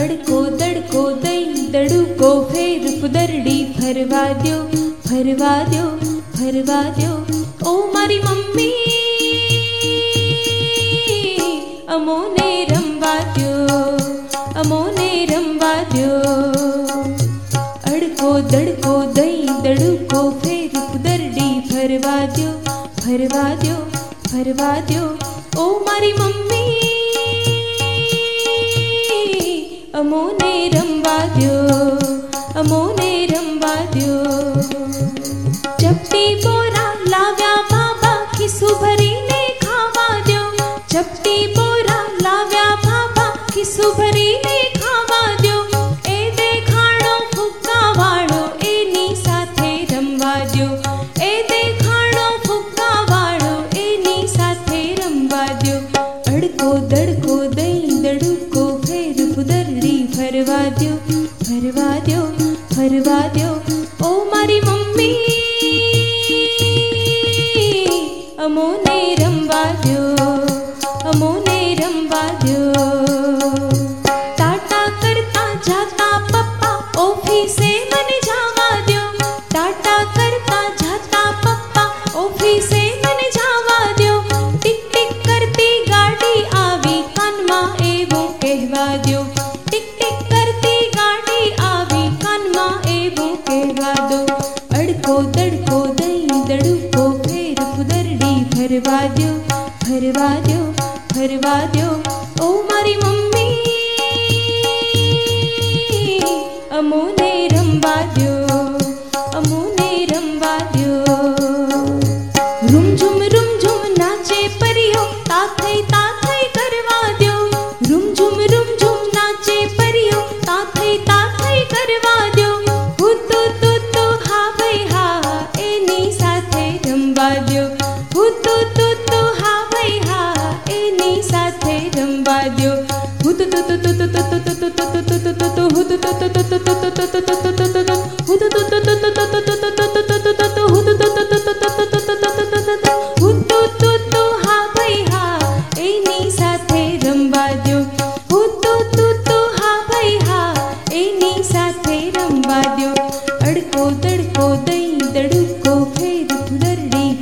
અડકો દડકો દઈ દડુકો ફેર ફુદરડી ફરવા દ્યો ફરવા દ્યો ફરવા દ્યો ઓ મારી મમ્મી અમોને રમવા દ્યો અમોને રમવા દ્યો અડકો દડકો દઈ દડુકો ફેર ફુદરડી ફરવા દ્યો ફરવા દ્યો ફરવા દ્યો ઓ મારી મમ્મી ચપટી બોરા લાવ્યા બાબા ખિસ્સું ભરીને ખાવા દ્યો એ દેખાડો ફુગ્ગા વાળો એની સાથે રમવા દ્યો એ દેખાડો ફુગ્ગા વાળો એની સાથે રમવા દ્યો અડકો દડકો દઈ દડુકો ફેર ફુદરડી ફરવા દ્યો ફરવા દ્યો ફરવા દ્યો ઓ મારી મમ્મી અમોને રમવા દ્યો અમોને રમવા દ્યો ટાટા કરતા જાતા પપ્પા ઓફિસે મને જવા દ્યો ટાટા કરતા જાતા પપ્પા ઓફિસે મને જવા દ્યો ટીક ટીક કરતી ગાડી આવી કાનમાં એવું કહેવા દ્યો ટીક ટીક કરતી ગાડી આવી કાનમાં એવું કહેવા દો અડકો દડકો દઈ દડુકો ફેર ફુદરડી ફરવા દ્યો ફરવા દ્યો ફરવા દ્યો ઓ મારી મમ્મી અમોને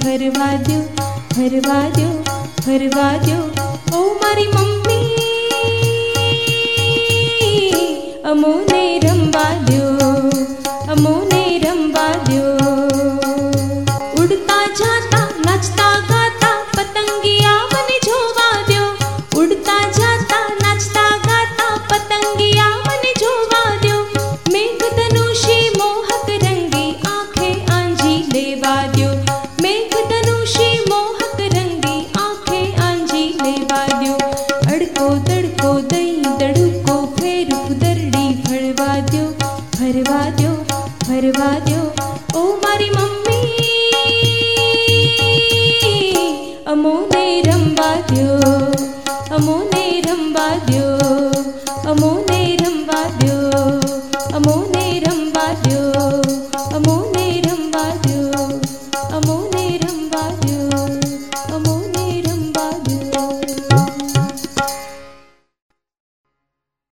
ફરવા દો ફરવા દો ફરવા દો ભરવા દો ભરવા દો ઓ મારી મમ્મી અમોને રમવા દો અમોને રમવા દો અમોને રમવા દો અમોને